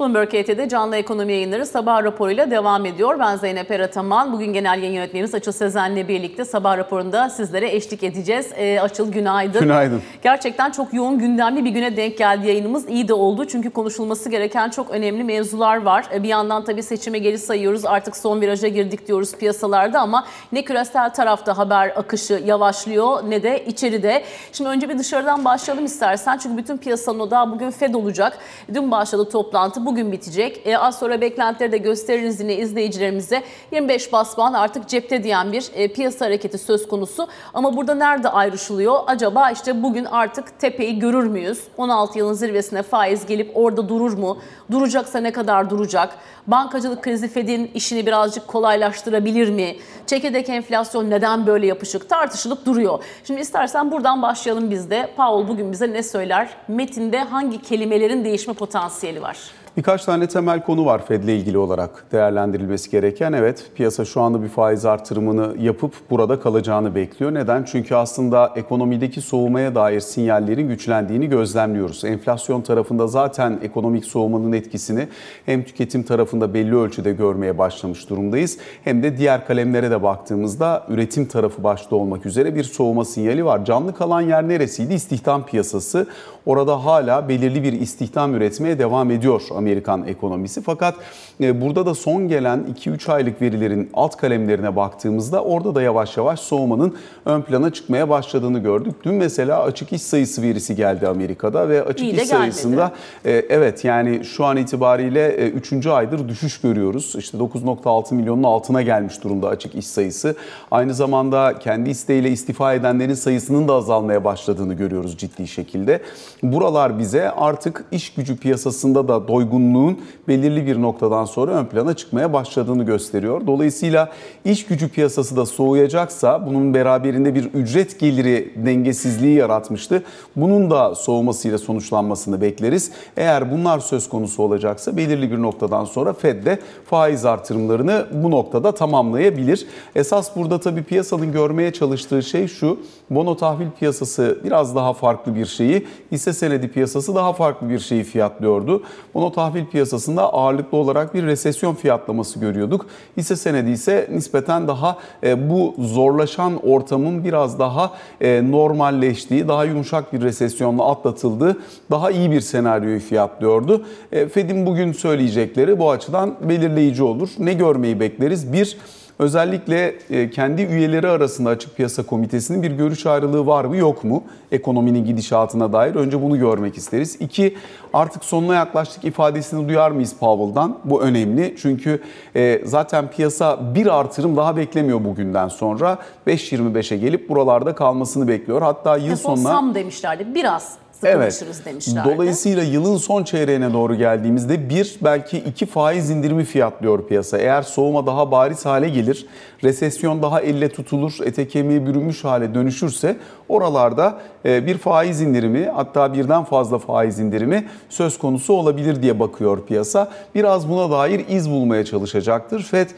Bloomberg HT'de canlı ekonomi yayınları sabah raporuyla devam ediyor. Ben Zeynep Erataman. Bugün genel yayın yönetmenimiz Açıl Sezen'le birlikte sabah raporunda sizlere eşlik edeceğiz. Ee, Açıl günaydın. Günaydın. Gerçekten çok yoğun gündemli bir güne denk geldi yayınımız. İyi de oldu çünkü konuşulması gereken çok önemli mevzular var. Ee, bir yandan tabii seçime geri sayıyoruz. Artık son viraja girdik diyoruz piyasalarda ama ne küresel tarafta haber akışı yavaşlıyor ne de içeride. Şimdi önce bir dışarıdan başlayalım istersen. Çünkü bütün piyasanın odağı bugün Fed olacak. Dün başladı toplantı bugün bitecek. E, az sonra beklentileri de gösteririz yine izleyicilerimize. 25 bas puan artık cepte diyen bir e, piyasa hareketi söz konusu. Ama burada nerede ayrışılıyor? Acaba işte bugün artık tepeyi görür müyüz? 16 yılın zirvesine faiz gelip orada durur mu? Duracaksa ne kadar duracak? Bankacılık krizi Fed'in işini birazcık kolaylaştırabilir mi? Çekirdek enflasyon neden böyle yapışık tartışılıp duruyor. Şimdi istersen buradan başlayalım biz de. Powell bugün bize ne söyler? Metinde hangi kelimelerin değişme potansiyeli var? Birkaç tane temel konu var Fed'le ilgili olarak değerlendirilmesi gereken. Evet piyasa şu anda bir faiz artırımını yapıp burada kalacağını bekliyor. Neden? Çünkü aslında ekonomideki soğumaya dair sinyallerin güçlendiğini gözlemliyoruz. Enflasyon tarafında zaten ekonomik soğumanın etkisini hem tüketim tarafında belli ölçüde görmeye başlamış durumdayız. Hem de diğer kalemlere de baktığımızda üretim tarafı başta olmak üzere bir soğuma sinyali var. Canlı kalan yer neresiydi? İstihdam piyasası. Orada hala belirli bir istihdam üretmeye devam ediyor Amerikan ekonomisi. Fakat e, burada da son gelen 2-3 aylık verilerin alt kalemlerine baktığımızda orada da yavaş yavaş soğumanın ön plana çıkmaya başladığını gördük. Dün mesela açık iş sayısı verisi geldi Amerika'da ve açık İyi iş sayısında e, evet yani şu an itibariyle 3. aydır düşüş görüyoruz. İşte 9.6 milyonun altına gelmiş durumda açık iş sayısı. Aynı zamanda kendi isteğiyle istifa edenlerin sayısının da azalmaya başladığını görüyoruz ciddi şekilde. Buralar bize artık iş gücü piyasasında da doygunluğun belirli bir noktadan sonra ön plana çıkmaya başladığını gösteriyor. Dolayısıyla iş gücü piyasası da soğuyacaksa bunun beraberinde bir ücret geliri dengesizliği yaratmıştı. Bunun da soğumasıyla sonuçlanmasını bekleriz. Eğer bunlar söz konusu olacaksa belirli bir noktadan sonra Fed de faiz artırımlarını bu noktada tamamlayabilir. Esas burada tabii piyasanın görmeye çalıştığı şey şu. Bono tahvil piyasası biraz daha farklı bir şeyi, hisse senedi piyasası daha farklı bir şeyi fiyatlıyordu. Bono tahvil piyasasında ağırlıklı olarak bir resesyon fiyatlaması görüyorduk. Hisse senedi ise nispeten daha e, bu zorlaşan ortamın biraz daha e, normalleştiği, daha yumuşak bir resesyonla atlatıldığı daha iyi bir senaryoyu fiyatlıyordu. E, Fed'in bugün söyleyecekleri bu açıdan belirleyici olur. Ne görmeyi bekleriz? Bir, Özellikle e, kendi üyeleri arasında açık piyasa komitesinin bir görüş ayrılığı var mı yok mu? Ekonominin gidişatına dair önce bunu görmek isteriz. İki, artık sonuna yaklaştık ifadesini duyar mıyız Powell'dan? Bu önemli çünkü e, zaten piyasa bir artırım daha beklemiyor bugünden sonra. 5.25'e gelip buralarda kalmasını bekliyor. Hatta yıl sonuna... Sam demişlerdi biraz sıkılaşırız evet. demişlerdi. Dolayısıyla yılın son çeyreğine doğru geldiğimizde bir belki iki faiz indirimi fiyatlıyor piyasa. Eğer soğuma daha bariz hale gelir, resesyon daha elle tutulur, ete kemiğe bürünmüş hale dönüşürse oralarda bir faiz indirimi hatta birden fazla faiz indirimi söz konusu olabilir diye bakıyor piyasa. Biraz buna dair iz bulmaya çalışacaktır. FED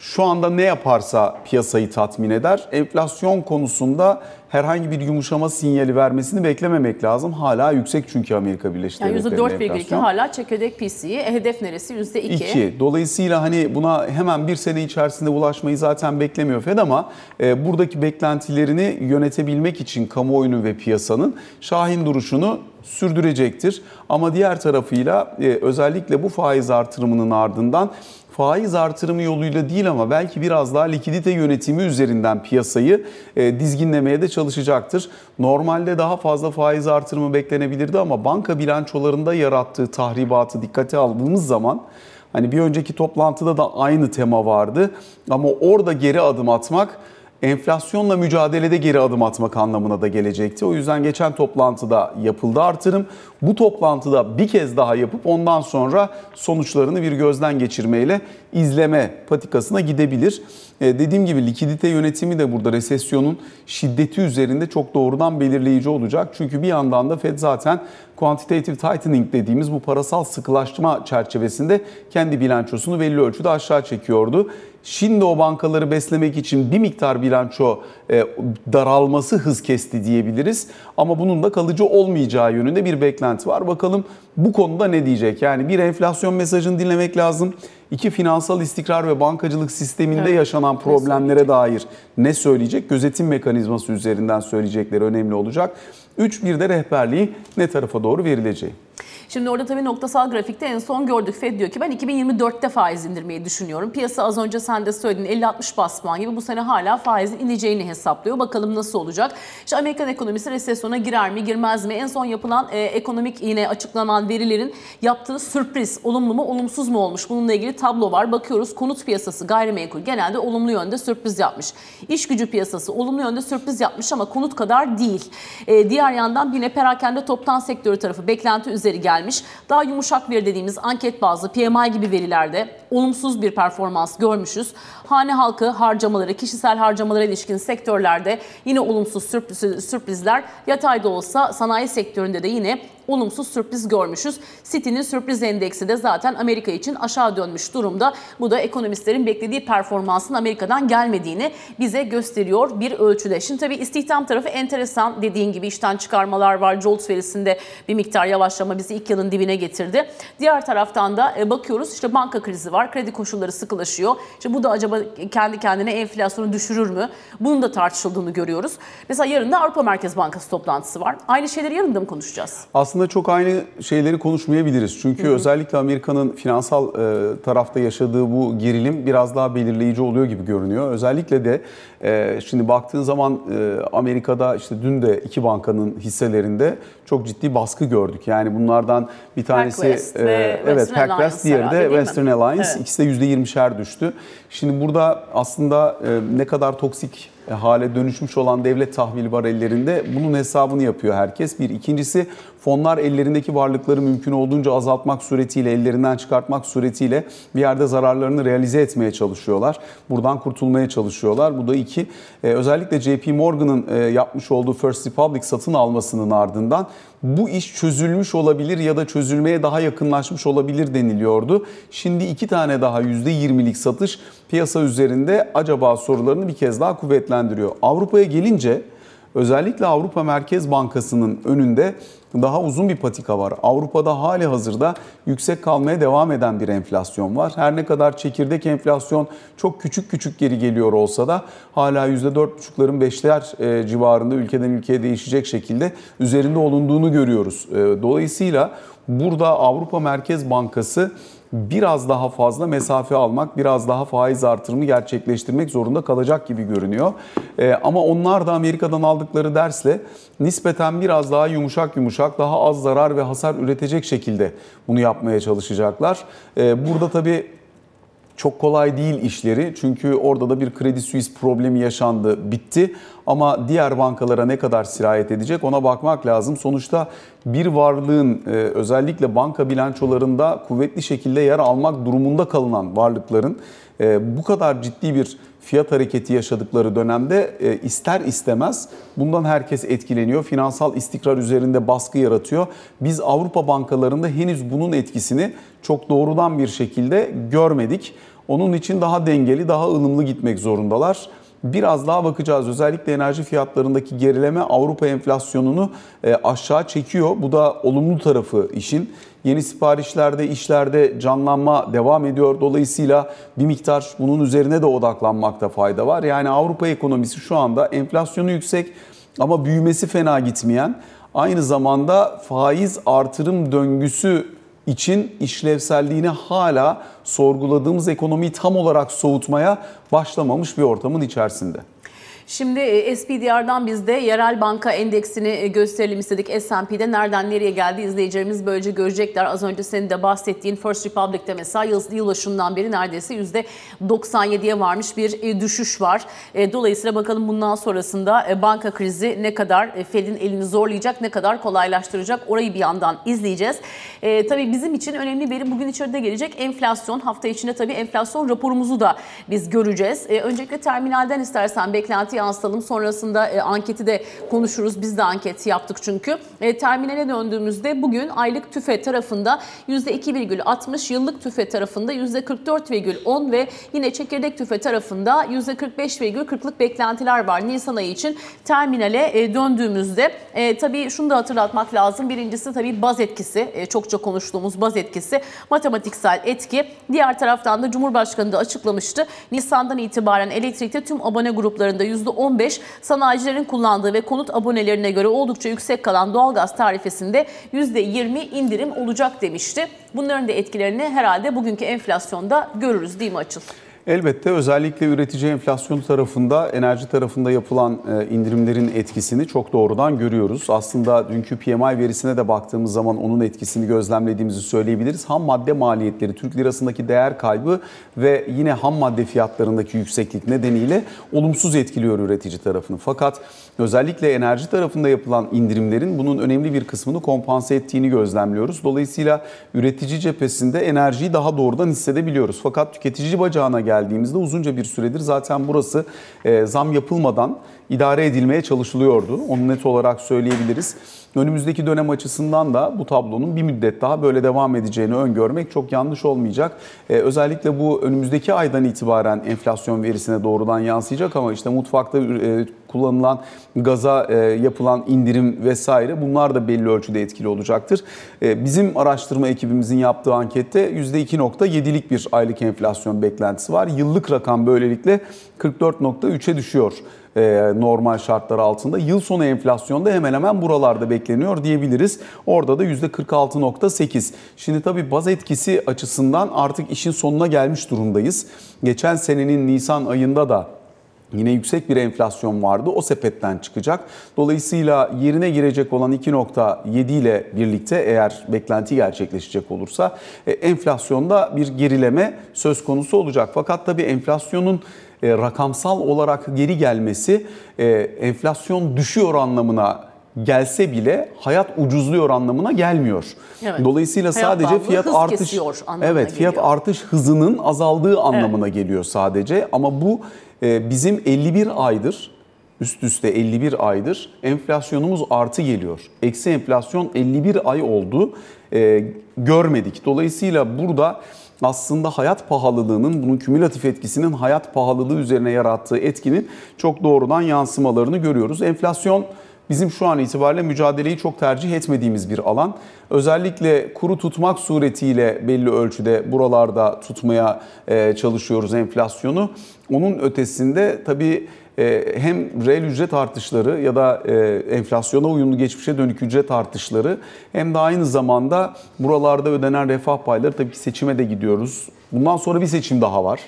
şu anda ne yaparsa piyasayı tatmin eder. Enflasyon konusunda herhangi bir yumuşama sinyali vermesini beklememek lazım. Hala yüksek çünkü Amerika Birleşik yani Devletleri'nde %4,2 hala çekirdek PC'yi. E, hedef neresi? %2. 2. Dolayısıyla hani buna hemen bir sene içerisinde ulaşmayı zaten beklemiyor Fed ama e, buradaki beklentilerini yönetebilmek için kamuoyunun ve piyasanın şahin duruşunu sürdürecektir. Ama diğer tarafıyla e, özellikle bu faiz artırımının ardından faiz artırımı yoluyla değil ama belki biraz daha likidite yönetimi üzerinden piyasayı e, dizginlemeye de çalışacaktır. Normalde daha fazla faiz artırımı beklenebilirdi ama banka bilançolarında yarattığı tahribatı dikkate aldığımız zaman hani bir önceki toplantıda da aynı tema vardı ama orada geri adım atmak enflasyonla mücadelede geri adım atmak anlamına da gelecekti. O yüzden geçen toplantıda yapıldı artırım. Bu toplantıda bir kez daha yapıp ondan sonra sonuçlarını bir gözden geçirmeyle izleme patikasına gidebilir. Ee, dediğim gibi likidite yönetimi de burada resesyonun şiddeti üzerinde çok doğrudan belirleyici olacak. Çünkü bir yandan da Fed zaten quantitative tightening dediğimiz bu parasal sıkılaştırma çerçevesinde kendi bilançosunu belli ölçüde aşağı çekiyordu. Şimdi o bankaları beslemek için bir miktar bilanço e, daralması hız kesti diyebiliriz. Ama bunun da kalıcı olmayacağı yönünde bir beklenti var. Bakalım bu konuda ne diyecek? Yani bir enflasyon mesajını dinlemek lazım. İki finansal istikrar ve bankacılık sisteminde evet. yaşanan problemlere dair ne söyleyecek? Gözetim mekanizması üzerinden söyleyecekleri önemli olacak. Üç bir de rehberliği ne tarafa doğru verileceği. Şimdi orada tabii noktasal grafikte en son gördük. Fed diyor ki ben 2024'te faiz indirmeyi düşünüyorum. Piyasa az önce sen de söyledin 50-60 bas puan gibi bu sene hala faizin ineceğini hesaplıyor. Bakalım nasıl olacak? İşte Amerikan ekonomisi resesyona girer mi girmez mi? En son yapılan e, ekonomik yine açıklanan verilerin yaptığı sürpriz olumlu mu olumsuz mu olmuş? Bununla ilgili tablo var. Bakıyoruz konut piyasası gayrimenkul genelde olumlu yönde sürpriz yapmış. İş gücü piyasası olumlu yönde sürpriz yapmış ama konut kadar değil. E, diğer yandan yine perakende toptan sektörü tarafı beklenti üzeri gelmiş gelmiş. Daha yumuşak veri dediğimiz anket bazlı PMI gibi verilerde olumsuz bir performans görmüşüz. Hane halkı harcamaları, kişisel harcamalara ilişkin sektörlerde yine olumsuz sürprizler. Yatayda olsa sanayi sektöründe de yine olumsuz sürpriz görmüşüz. City'nin sürpriz endeksi de zaten Amerika için aşağı dönmüş durumda. Bu da ekonomistlerin beklediği performansın Amerika'dan gelmediğini bize gösteriyor bir ölçüde. Şimdi tabii istihdam tarafı enteresan. Dediğin gibi işten çıkarmalar var. JOLTS verisinde bir miktar yavaşlama bizi ilk yılın dibine getirdi. Diğer taraftan da e, bakıyoruz işte banka krizi var. Kredi koşulları sıkılaşıyor. İşte bu da acaba kendi kendine enflasyonu düşürür mü? Bunun da tartışıldığını görüyoruz. Mesela yarın da Avrupa Merkez Bankası toplantısı var. Aynı şeyleri yarın da mı konuşacağız? Aslında aslında çok aynı şeyleri konuşmayabiliriz. Çünkü hı hı. özellikle Amerika'nın finansal e, tarafta yaşadığı bu gerilim biraz daha belirleyici oluyor gibi görünüyor. Özellikle de e, şimdi baktığın zaman e, Amerika'da işte dün de iki bankanın hisselerinde çok ciddi baskı gördük. Yani bunlardan bir tanesi e, evet PacWest, diğeri de Western Alliance. Evet. İkisi de %20'şer düştü. Şimdi burada aslında e, ne kadar toksik hale dönüşmüş olan devlet tahvil var ellerinde bunun hesabını yapıyor herkes. Bir ikincisi fonlar ellerindeki varlıkları mümkün olduğunca azaltmak suretiyle ellerinden çıkartmak suretiyle bir yerde zararlarını realize etmeye çalışıyorlar. Buradan kurtulmaya çalışıyorlar. Bu da iki. E, özellikle JP Morgan'ın e, yapmış olduğu First Republic satın almasının ardından bu iş çözülmüş olabilir ya da çözülmeye daha yakınlaşmış olabilir deniliyordu. Şimdi iki tane daha %20'lik satış piyasa üzerinde acaba sorularını bir kez daha kuvvetlendiriyor. Avrupa'ya gelince özellikle Avrupa Merkez Bankası'nın önünde daha uzun bir patika var. Avrupa'da hali hazırda yüksek kalmaya devam eden bir enflasyon var. Her ne kadar çekirdek enflasyon çok küçük küçük geri geliyor olsa da hala %4,5'ların 5'ler e, civarında ülkeden ülkeye değişecek şekilde üzerinde olunduğunu görüyoruz. E, dolayısıyla burada Avrupa Merkez Bankası biraz daha fazla mesafe almak, biraz daha faiz artırımı gerçekleştirmek zorunda kalacak gibi görünüyor. Ee, ama onlar da Amerika'dan aldıkları dersle nispeten biraz daha yumuşak yumuşak, daha az zarar ve hasar üretecek şekilde bunu yapmaya çalışacaklar. Ee, burada tabii çok kolay değil işleri çünkü orada da bir Credit Suisse problemi yaşandı, bitti. Ama diğer bankalara ne kadar sirayet edecek ona bakmak lazım. Sonuçta bir varlığın e, özellikle banka bilançolarında kuvvetli şekilde yer almak durumunda kalınan varlıkların e, bu kadar ciddi bir fiyat hareketi yaşadıkları dönemde e, ister istemez bundan herkes etkileniyor. Finansal istikrar üzerinde baskı yaratıyor. Biz Avrupa bankalarında henüz bunun etkisini çok doğrudan bir şekilde görmedik. Onun için daha dengeli, daha ılımlı gitmek zorundalar. Biraz daha bakacağız. Özellikle enerji fiyatlarındaki gerileme Avrupa enflasyonunu e, aşağı çekiyor. Bu da olumlu tarafı işin. Yeni siparişlerde, işlerde canlanma devam ediyor. Dolayısıyla bir miktar bunun üzerine de odaklanmakta fayda var. Yani Avrupa ekonomisi şu anda enflasyonu yüksek ama büyümesi fena gitmeyen, aynı zamanda faiz artırım döngüsü için işlevselliğini hala sorguladığımız ekonomiyi tam olarak soğutmaya başlamamış bir ortamın içerisinde. Şimdi e, SPDR'dan biz de yerel banka endeksini e, gösterelim istedik. S&P'de nereden nereye geldi izleyicilerimiz böylece görecekler. Az önce senin de bahsettiğin First Republic'te mesela yıl, yıl başından beri neredeyse %97'ye varmış bir e, düşüş var. Dolayısıyla bakalım bundan sonrasında banka krizi ne kadar Fed'in elini zorlayacak, ne kadar kolaylaştıracak orayı bir yandan izleyeceğiz. E, tabii bizim için önemli veri bugün içeride gelecek enflasyon. Hafta içinde tabii enflasyon raporumuzu da biz göreceğiz. E, öncelikle terminalden istersen beklenti yansıtalım. Sonrasında e, anketi de konuşuruz. Biz de anket yaptık çünkü. E, terminale döndüğümüzde bugün aylık tüfe tarafında %2,60, yıllık tüfe tarafında %44,10 ve yine çekirdek tüfe tarafında %45,40'lık beklentiler var Nisan ayı için terminale e, döndüğümüzde. E, tabii şunu da hatırlatmak lazım. Birincisi tabii baz etkisi, e, çokça konuştuğumuz baz etkisi, matematiksel etki. Diğer taraftan da Cumhurbaşkanı da açıklamıştı. Nisan'dan itibaren elektrikte tüm abone gruplarında %15, sanayicilerin kullandığı ve konut abonelerine göre oldukça yüksek kalan doğalgaz tarifesinde %20 indirim olacak demişti. Bunların da etkilerini herhalde bugünkü enflasyonda görürüz değil mi Açıl? Elbette özellikle üretici enflasyon tarafında, enerji tarafında yapılan e, indirimlerin etkisini çok doğrudan görüyoruz. Aslında dünkü PMI verisine de baktığımız zaman onun etkisini gözlemlediğimizi söyleyebiliriz. Ham madde maliyetleri, Türk lirasındaki değer kaybı ve yine ham madde fiyatlarındaki yükseklik nedeniyle olumsuz etkiliyor üretici tarafını. Fakat özellikle enerji tarafında yapılan indirimlerin bunun önemli bir kısmını kompanse ettiğini gözlemliyoruz. Dolayısıyla üretici cephesinde enerjiyi daha doğrudan hissedebiliyoruz. Fakat tüketici bacağına geldiğimizde uzunca bir süredir zaten burası e, zam yapılmadan idare edilmeye çalışılıyordu. Onu net olarak söyleyebiliriz. Önümüzdeki dönem açısından da bu tablonun bir müddet daha böyle devam edeceğini öngörmek çok yanlış olmayacak. Ee, özellikle bu önümüzdeki aydan itibaren enflasyon verisine doğrudan yansıyacak ama işte mutfakta e, kullanılan gaza e, yapılan indirim vesaire bunlar da belli ölçüde etkili olacaktır. E, bizim araştırma ekibimizin yaptığı ankette %2.7'lik bir aylık enflasyon beklentisi var. Yıllık rakam böylelikle 44.3'e düşüyor e, normal şartlar altında. Yıl sonu enflasyonda hemen hemen buralarda bekleniyor diyebiliriz. Orada da %46.8. Şimdi tabii baz etkisi açısından artık işin sonuna gelmiş durumdayız. Geçen senenin Nisan ayında da Yine yüksek bir enflasyon vardı. O sepetten çıkacak. Dolayısıyla yerine girecek olan 2.7 ile birlikte eğer beklenti gerçekleşecek olursa e, enflasyonda bir gerileme söz konusu olacak. Fakat tabii enflasyonun e, rakamsal olarak geri gelmesi e, enflasyon düşüyor anlamına gelse bile hayat ucuzluyor anlamına gelmiyor. Evet. Dolayısıyla hayat sadece fiyat artış Evet, fiyat geliyor. artış hızının azaldığı anlamına evet. geliyor sadece ama bu bizim 51 aydır üst üste 51 aydır enflasyonumuz artı geliyor. Eksi enflasyon 51 ay oldu. E, görmedik. Dolayısıyla burada aslında hayat pahalılığının, bunun kümülatif etkisinin hayat pahalılığı üzerine yarattığı etkinin çok doğrudan yansımalarını görüyoruz. Enflasyon bizim şu an itibariyle mücadeleyi çok tercih etmediğimiz bir alan. Özellikle kuru tutmak suretiyle belli ölçüde buralarda tutmaya e, çalışıyoruz enflasyonu. Onun ötesinde tabii e, hem reel ücret artışları ya da e, enflasyona uyumlu geçmişe dönük ücret artışları hem de aynı zamanda buralarda ödenen refah payları tabii ki seçime de gidiyoruz. Bundan sonra bir seçim daha var.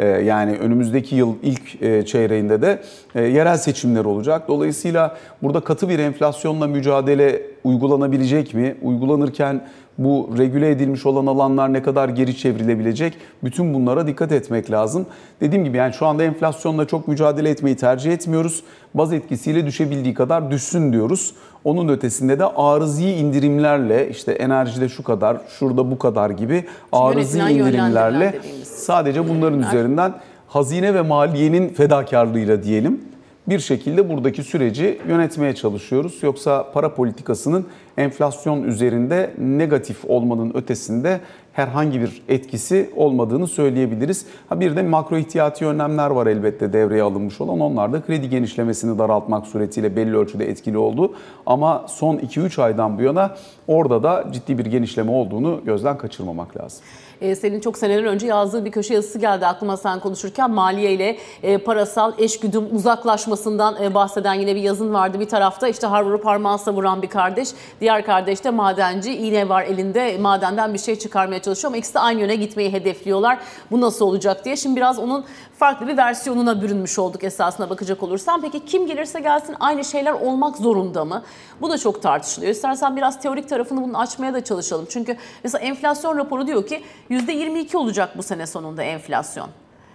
Ee, yani önümüzdeki yıl ilk e, çeyreğinde de e, yerel seçimler olacak. Dolayısıyla burada katı bir enflasyonla mücadele uygulanabilecek mi? Uygulanırken bu regüle edilmiş olan alanlar ne kadar geri çevrilebilecek? Bütün bunlara dikkat etmek lazım. Dediğim gibi yani şu anda enflasyonla çok mücadele etmeyi tercih etmiyoruz. Baz etkisiyle düşebildiği kadar düşsün diyoruz. Onun ötesinde de arızi indirimlerle işte enerjide şu kadar, şurada bu kadar gibi arızi indirimlerle sadece bunların üzerinden hazine ve maliyenin fedakarlığıyla diyelim bir şekilde buradaki süreci yönetmeye çalışıyoruz. Yoksa para politikasının enflasyon üzerinde negatif olmanın ötesinde herhangi bir etkisi olmadığını söyleyebiliriz. Ha bir de makro ihtiyati önlemler var elbette devreye alınmış olan. Onlar da kredi genişlemesini daraltmak suretiyle belli ölçüde etkili oldu. Ama son 2-3 aydan bu yana orada da ciddi bir genişleme olduğunu gözden kaçırmamak lazım. Ee, senin çok seneler önce yazdığı bir köşe yazısı geldi aklıma sen konuşurken maliye ile e, parasal eşgüdüm uzaklaşmasından e, bahseden yine bir yazın vardı. Bir tarafta işte harvuru parmağı savuran bir kardeş, diğer kardeş de madenci. iğne var elinde madenden bir şey çıkarmaya çalışıyor ama ikisi de aynı yöne gitmeyi hedefliyorlar. Bu nasıl olacak diye. Şimdi biraz onun farklı bir versiyonuna bürünmüş olduk esasına bakacak olursam. Peki kim gelirse gelsin aynı şeyler olmak zorunda mı? Bu da çok tartışılıyor. İstersen biraz teorik tarafını bunu açmaya da çalışalım. Çünkü mesela enflasyon raporu diyor ki %22 olacak bu sene sonunda enflasyon.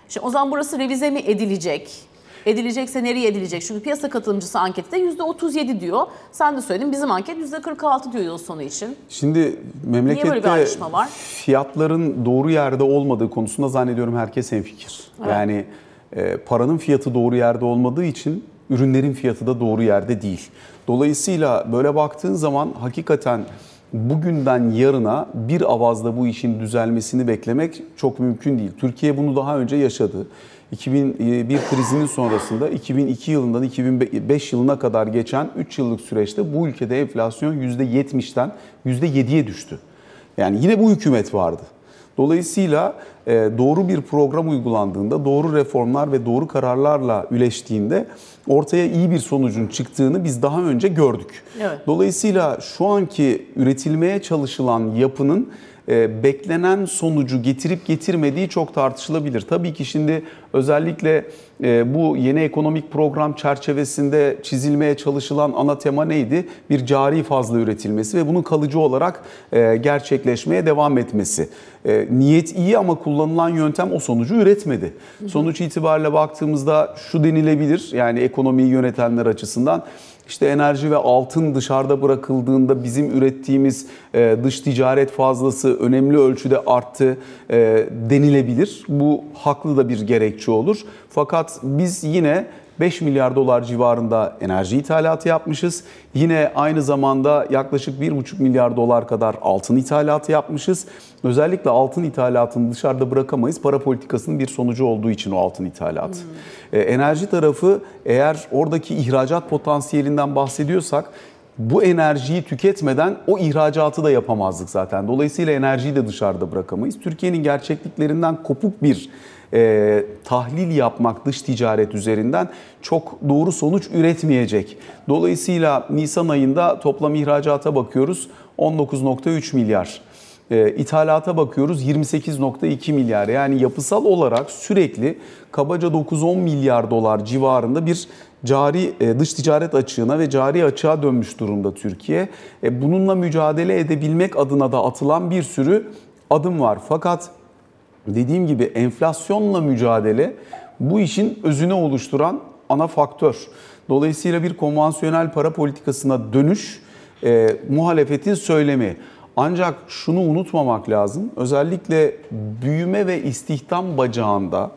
Şimdi o zaman burası revize mi edilecek? Edilecekse nereye edilecek? Çünkü piyasa katılımcısı ankette %37 diyor. Sen de söyledin bizim anket %46 diyor yıl sonu için. Şimdi memlekette var? fiyatların doğru yerde olmadığı konusunda zannediyorum herkes hemfikir. Evet. Yani E, paranın fiyatı doğru yerde olmadığı için ürünlerin fiyatı da doğru yerde değil. Dolayısıyla böyle baktığın zaman hakikaten bugünden yarına bir avazda bu işin düzelmesini beklemek çok mümkün değil. Türkiye bunu daha önce yaşadı. 2001 krizinin sonrasında 2002 yılından 2005 yılına kadar geçen 3 yıllık süreçte bu ülkede enflasyon %70'ten %7'ye düştü. Yani yine bu hükümet vardı. Dolayısıyla e, doğru bir program uygulandığında, doğru reformlar ve doğru kararlarla üleştiğinde ortaya iyi bir sonucun çıktığını biz daha önce gördük. Evet. Dolayısıyla şu anki üretilmeye çalışılan yapının e, beklenen sonucu getirip getirmediği çok tartışılabilir. Tabii ki şimdi özellikle e, bu yeni ekonomik program çerçevesinde çizilmeye çalışılan ana tema neydi? Bir cari fazla üretilmesi ve bunun kalıcı olarak e, gerçekleşmeye devam etmesi. E, niyet iyi ama kullanılan yöntem o sonucu üretmedi. Sonuç itibariyle baktığımızda şu denilebilir yani ekonomiyi yönetenler açısından işte enerji ve altın dışarıda bırakıldığında bizim ürettiğimiz e, dış ticaret fazlası önemli ölçüde arttı e, denilebilir. Bu haklı da bir gerekçe olur. Fakat biz yine 5 milyar dolar civarında enerji ithalatı yapmışız. Yine aynı zamanda yaklaşık 1,5 milyar dolar kadar altın ithalatı yapmışız. Özellikle altın ithalatını dışarıda bırakamayız. Para politikasının bir sonucu olduğu için o altın ithalatı. Hmm. Ee, enerji tarafı eğer oradaki ihracat potansiyelinden bahsediyorsak bu enerjiyi tüketmeden o ihracatı da yapamazdık zaten. Dolayısıyla enerjiyi de dışarıda bırakamayız. Türkiye'nin gerçekliklerinden kopuk bir e, tahlil yapmak dış ticaret üzerinden çok doğru sonuç üretmeyecek. Dolayısıyla Nisan ayında toplam ihracata bakıyoruz 19.3 milyar. E, ithalata bakıyoruz 28.2 milyar. Yani yapısal olarak sürekli kabaca 9-10 milyar dolar civarında bir cari e, dış ticaret açığına ve cari açığa dönmüş durumda Türkiye. E, bununla mücadele edebilmek adına da atılan bir sürü adım var. Fakat dediğim gibi enflasyonla mücadele bu işin özünü oluşturan ana faktör. Dolayısıyla bir konvansiyonel para politikasına dönüş e, muhalefetin söylemi. Ancak şunu unutmamak lazım. Özellikle büyüme ve istihdam bacağında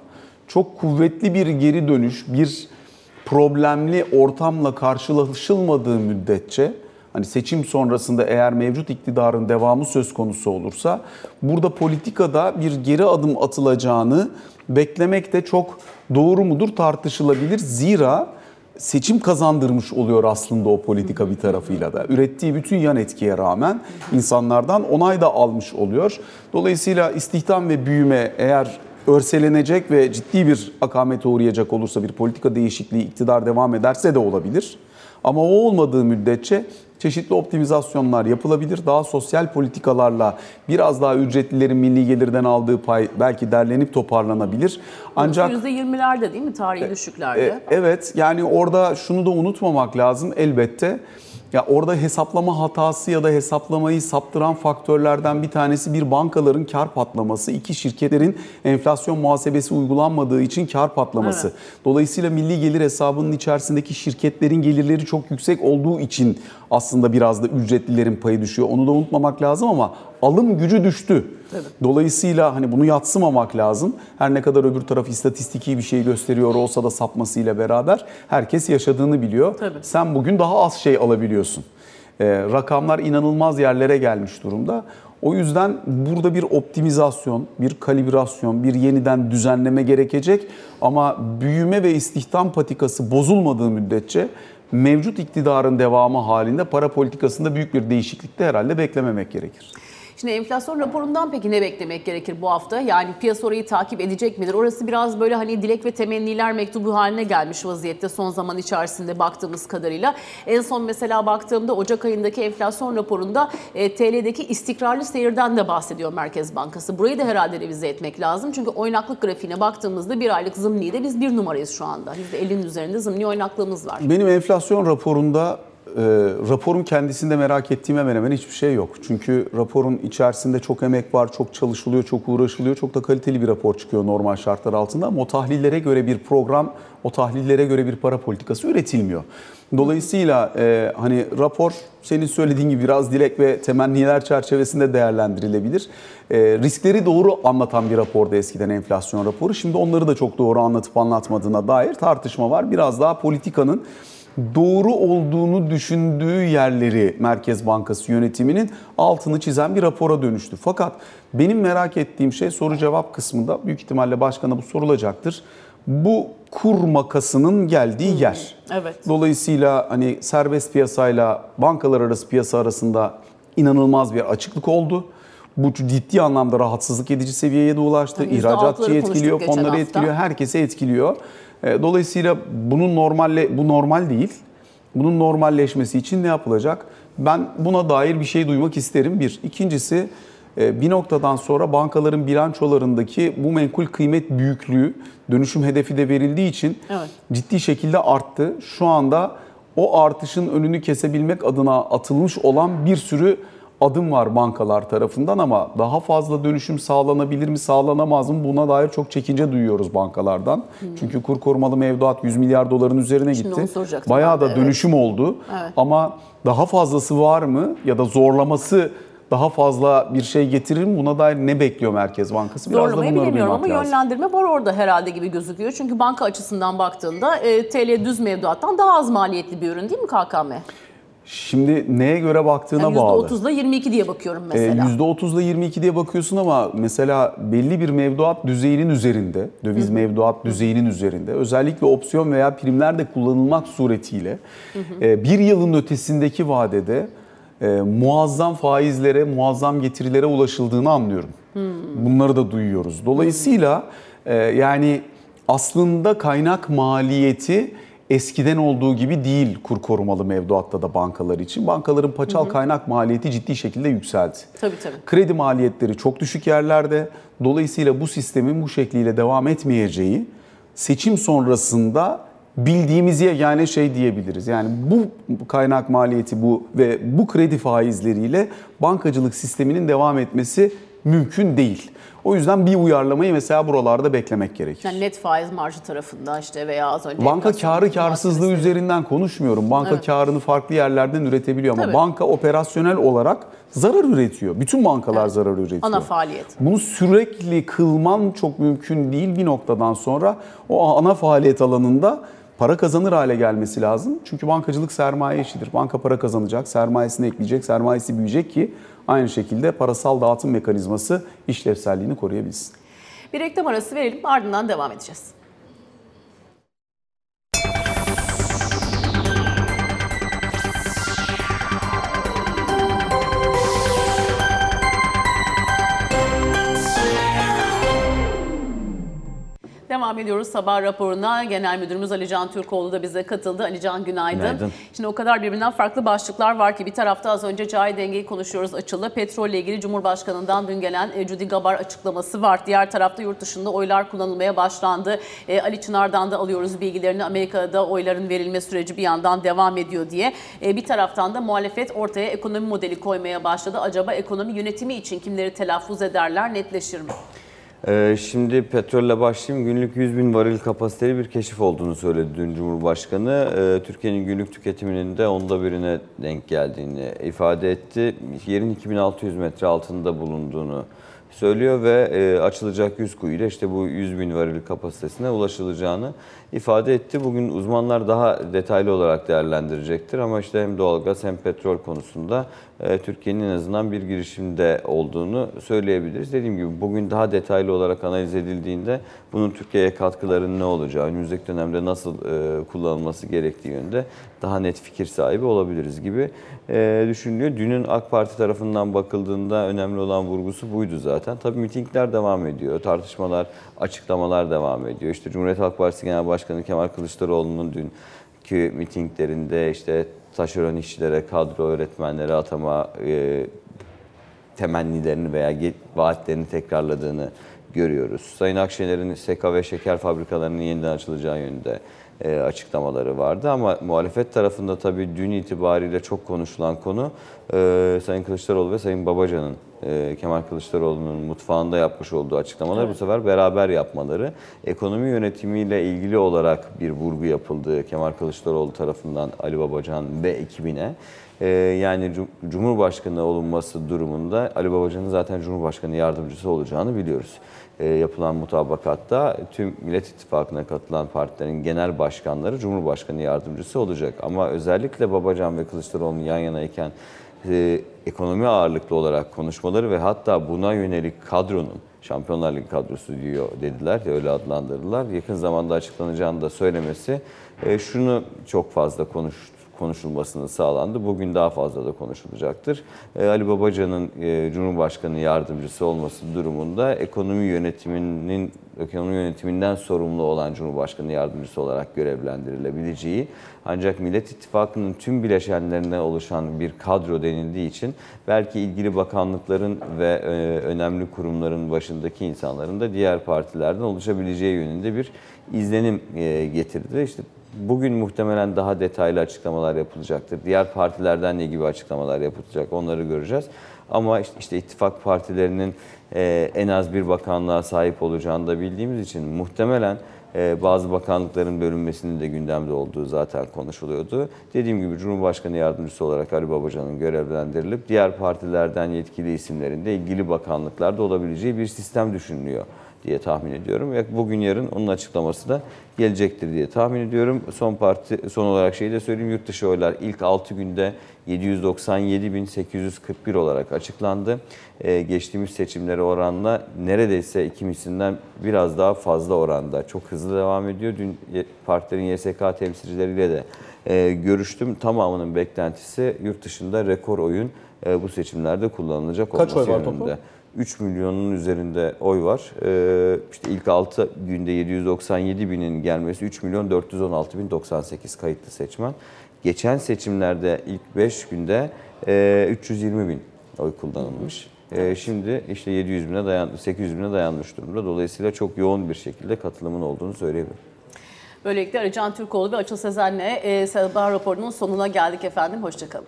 çok kuvvetli bir geri dönüş, bir problemli ortamla karşılaşılmadığı müddetçe hani seçim sonrasında eğer mevcut iktidarın devamı söz konusu olursa burada politikada bir geri adım atılacağını beklemek de çok doğru mudur tartışılabilir. Zira seçim kazandırmış oluyor aslında o politika bir tarafıyla da. Ürettiği bütün yan etkiye rağmen insanlardan onay da almış oluyor. Dolayısıyla istihdam ve büyüme eğer örselenecek ve ciddi bir akamete uğrayacak olursa bir politika değişikliği iktidar devam ederse de olabilir. Ama o olmadığı müddetçe çeşitli optimizasyonlar yapılabilir. Daha sosyal politikalarla biraz daha ücretlilerin milli gelirden aldığı pay belki derlenip toparlanabilir. Ancak %20'lerde değil mi tarihi e, düşüklerde? E, evet yani orada şunu da unutmamak lazım elbette. Ya orada hesaplama hatası ya da hesaplamayı saptıran faktörlerden bir tanesi bir bankaların kar patlaması, iki şirketlerin enflasyon muhasebesi uygulanmadığı için kar patlaması. Evet. Dolayısıyla milli gelir hesabının içerisindeki şirketlerin gelirleri çok yüksek olduğu için aslında biraz da ücretlilerin payı düşüyor. Onu da unutmamak lazım ama alım gücü düştü. Evet. Dolayısıyla hani bunu yatsımamak lazım. Her ne kadar öbür taraf istatistiki bir şey gösteriyor olsa da sapmasıyla beraber herkes yaşadığını biliyor. Tabii. Sen bugün daha az şey alabiliyorsun. Ee, rakamlar inanılmaz yerlere gelmiş durumda. O yüzden burada bir optimizasyon, bir kalibrasyon, bir yeniden düzenleme gerekecek. Ama büyüme ve istihdam patikası bozulmadığı müddetçe mevcut iktidarın devamı halinde para politikasında büyük bir değişiklik de herhalde beklememek gerekir. Şimdi enflasyon raporundan peki ne beklemek gerekir bu hafta? Yani piyasa orayı takip edecek midir? Orası biraz böyle hani dilek ve temenniler mektubu haline gelmiş vaziyette son zaman içerisinde baktığımız kadarıyla. En son mesela baktığımda Ocak ayındaki enflasyon raporunda e, TL'deki istikrarlı seyirden de bahsediyor Merkez Bankası. Burayı da herhalde revize etmek lazım. Çünkü oynaklık grafiğine baktığımızda bir aylık zımni'de biz bir numarayız şu anda. %50'nin üzerinde zımni oynaklığımız var. Benim enflasyon raporunda raporun kendisinde merak ettiğim hemen hemen hiçbir şey yok. Çünkü raporun içerisinde çok emek var, çok çalışılıyor, çok uğraşılıyor, çok da kaliteli bir rapor çıkıyor normal şartlar altında. Ama o tahlillere göre bir program, o tahlillere göre bir para politikası üretilmiyor. Dolayısıyla e, hani rapor senin söylediğin gibi biraz dilek ve temenniler çerçevesinde değerlendirilebilir. E, riskleri doğru anlatan bir raporda eskiden enflasyon raporu. Şimdi onları da çok doğru anlatıp anlatmadığına dair tartışma var. Biraz daha politikanın doğru olduğunu düşündüğü yerleri Merkez Bankası yönetiminin altını çizen bir rapora dönüştü. Fakat benim merak ettiğim şey soru cevap kısmında büyük ihtimalle başkana bu sorulacaktır. Bu kur makasının geldiği yer. Evet. Dolayısıyla hani serbest piyasayla bankalar arası piyasa arasında inanılmaz bir açıklık oldu. Bu ciddi anlamda rahatsızlık edici seviyeye de ulaştı. Yani İhracatçıyı %6'ları konuştuk etkiliyor, fonları hafta. etkiliyor, herkesi etkiliyor. E, Dolayısıyla bunun normalle bu normal değil. Bunun normalleşmesi için ne yapılacak? Ben buna dair bir şey duymak isterim. Bir. İkincisi e, bir noktadan sonra bankaların bilançolarındaki bu menkul kıymet büyüklüğü dönüşüm hedefi de verildiği için Evet. ciddi şekilde arttı. Şu anda o artışın önünü kesebilmek adına atılmış olan bir sürü adım var bankalar tarafından ama daha fazla dönüşüm sağlanabilir mi sağlanamaz mı buna dair çok çekince duyuyoruz bankalardan. Çünkü kur korumalı mevduat 100 milyar doların üzerine Şimdi gitti. Bayağı da evet. dönüşüm oldu Evet. ama daha fazlası var mı ya da zorlaması daha fazla bir şey getirir mi? Buna dair ne bekliyor Merkez Bankası? Biraz da Zorlamayı bunları bilemiyorum ama lazım. yönlendirme var orada herhalde gibi gözüküyor. Çünkü banka açısından baktığında e, TL düz mevduattan daha az maliyetli bir ürün değil mi KKM? Şimdi neye göre baktığına Yani bağlı. %30 ile 22 diye bakıyorum Ee, mesela. %30 ile 22 diye bakıyorsun ama mesela belli bir mevduat düzeyinin üzerinde, döviz mevduat düzeyinin üzerinde özellikle opsiyon veya primler de kullanılmak suretiyle e, bir yılın ötesindeki vadede e, muazzam faizlere, muazzam getirilere ulaşıldığını anlıyorum. Bunları da duyuyoruz. Dolayısıyla e, yani aslında kaynak maliyeti eskiden olduğu gibi değil kur korumalı mevduatta da bankalar için. Bankaların paçal kaynak maliyeti ciddi şekilde yükseldi. Tabii tabii. Kredi maliyetleri çok düşük yerlerde. Dolayısıyla bu sistemin bu şekliyle devam etmeyeceği seçim sonrasında bildiğimiz yani şey diyebiliriz. Yani bu kaynak maliyeti bu ve bu kredi faizleriyle bankacılık sisteminin devam etmesi mümkün değil. O yüzden bir uyarlamayı mesela buralarda beklemek gerekir. Yani net faiz marjı tarafında işte veya az önce Banka karı karsızlığı muhasebesi. üzerinden konuşmuyorum. Banka Evet. karını farklı yerlerden üretebiliyor ama Tabii. banka operasyonel olarak zarar üretiyor. Bütün bankalar zarar üretiyor. Ana faaliyet. Bunu sürekli kılman çok mümkün değil bir noktadan sonra. O ana faaliyet alanında para kazanır hale gelmesi lazım. Çünkü bankacılık sermaye işidir. Banka para kazanacak, sermayesini ekleyecek, sermayesi büyüyecek ki aynı şekilde parasal dağıtım mekanizması işlevselliğini koruyabilsin. Bir reklam arası verelim ardından devam edeceğiz. Devam ediyoruz sabah raporuna. Genel Müdürümüz Ali Can Türkoğlu da bize katıldı. Ali Can günaydın. Günaydın. Şimdi o kadar birbirinden farklı başlıklar var ki bir tarafta az önce cari dengeyi konuşuyoruz açılı. Petrolle ilgili Cumhurbaşkanı'ndan dün gelen e, Judy Gabar açıklaması var. Diğer tarafta yurt dışında oylar kullanılmaya başlandı. E, Ali Çınar'dan da alıyoruz bilgilerini. Amerika'da oyların verilme süreci bir yandan devam ediyor diye. E, bir taraftan da muhalefet ortaya ekonomi modeli koymaya başladı. Acaba ekonomi yönetimi için kimleri telaffuz ederler netleşir mi? Ee, şimdi petrolle başlayayım. Günlük 100 bin varil kapasiteli bir keşif olduğunu söyledi dün Cumhurbaşkanı. Ee, Türkiye'nin günlük tüketiminin de onda birine denk geldiğini ifade etti. Yerin 2600 metre altında bulunduğunu söylüyor ve e, açılacak 100 kuyuyla işte bu 100 bin varil kapasitesine ulaşılacağını ifade etti. Bugün uzmanlar daha detaylı olarak değerlendirecektir ama işte hem doğalgaz hem petrol konusunda e, Türkiye'nin en azından bir girişimde olduğunu söyleyebiliriz. Dediğim gibi bugün daha detaylı olarak analiz edildiğinde bunun Türkiye'ye katkılarının ne olacağı, önümüzdeki dönemde nasıl e, kullanılması gerektiği yönde daha net fikir sahibi olabiliriz gibi e, düşünülüyor. Dünün AK Parti tarafından bakıldığında önemli olan vurgusu buydu zaten. Tabii mitingler devam ediyor, tartışmalar, açıklamalar devam ediyor. İşte Cumhuriyet Halk Partisi Genel Başkanı Kemal Kılıçdaroğlu'nun dünkü mitinglerinde işte taşeron işçilere, kadro öğretmenlere atama e, temennilerini veya vaatlerini tekrarladığını görüyoruz. Sayın Akşener'in seka ve şeker fabrikalarının yeniden açılacağı yönünde açıklamaları vardı. Ama muhalefet tarafında tabii dün itibariyle çok konuşulan konu e, Sayın Kılıçdaroğlu ve Sayın Babacan'ın e, Kemal Kılıçdaroğlu'nun mutfağında yapmış olduğu açıklamalar bu sefer beraber yapmaları. Ekonomi yönetimiyle ilgili olarak bir vurgu yapıldı Kemal Kılıçdaroğlu tarafından Ali Babacan ve ekibine. E, yani Cum- Cumhurbaşkanı olunması durumunda Ali Babacan'ın zaten Cumhurbaşkanı yardımcısı olacağını biliyoruz. E, yapılan mutabakatta tüm Millet İttifakı'na katılan partilerin genel başkanları Cumhurbaşkanı yardımcısı olacak. Ama özellikle Babacan ve Kılıçdaroğlu'nun yan yanayken e, ekonomi ağırlıklı olarak konuşmaları ve hatta buna yönelik kadronun Şampiyonlar Ligi kadrosu diyor dediler ya öyle adlandırdılar. Yakın zamanda açıklanacağını da söylemesi e, şunu çok fazla konuş, konuşulmasını sağlandı. Bugün daha fazla da konuşulacaktır. E, Ali Babacan'ın e, Cumhurbaşkanı yardımcısı olması durumunda ekonomi yönetiminin ekonomi yönetiminden sorumlu olan Cumhurbaşkanı yardımcısı olarak görevlendirilebileceği ancak Millet İttifakı'nın tüm bileşenlerinden oluşan bir kadro denildiği için belki ilgili bakanlıkların ve e, önemli kurumların başındaki insanların da diğer partilerden oluşabileceği yönünde bir izlenim getirdi. İşte Bugün muhtemelen daha detaylı açıklamalar yapılacaktır. Diğer partilerden ne gibi açıklamalar yapılacak onları göreceğiz. Ama işte, işte ittifak partilerinin e, en az bir bakanlığa sahip olacağını da bildiğimiz için muhtemelen e, bazı bakanlıkların bölünmesinin de gündemde olduğu zaten konuşuluyordu. Dediğim gibi Cumhurbaşkanı Yardımcısı olarak Ali Babacan'ın görevlendirilip diğer partilerden yetkili isimlerin de ilgili bakanlıklarda olabileceği bir sistem düşünülüyor diye tahmin ediyorum. Ve bugün yarın onun açıklaması da gelecektir diye tahmin ediyorum. Son parti son olarak şeyi de söyleyeyim. Yurt dışı oylar ilk 6 günde 797.841 olarak açıklandı. Ee, geçtiğimiz seçimlere oranla neredeyse iki mislinden biraz daha fazla oranda. Çok hızlı devam ediyor. Dün partilerin YSK temsilcileriyle de e, görüştüm. Tamamının beklentisi yurt dışında rekor oyun e, bu seçimlerde kullanılacak Kaç olması oy var yönünde. toplam? 3 milyonun üzerinde oy var. Ee, işte ilk 6 günde 797 binin gelmesi 3 milyon 416 bin 98 kayıtlı seçmen. Geçen seçimlerde ilk 5 günde e, 320 bin oy kullanılmış. E, şimdi işte 700 bine dayandı, 800 bine dayanmış durumda. Dolayısıyla çok yoğun bir şekilde katılımın olduğunu söyleyebilirim. Böylelikle Arıcan Türkoğlu ve Açıl Sezen'le e, sabah raporunun sonuna geldik efendim. Hoşçakalın.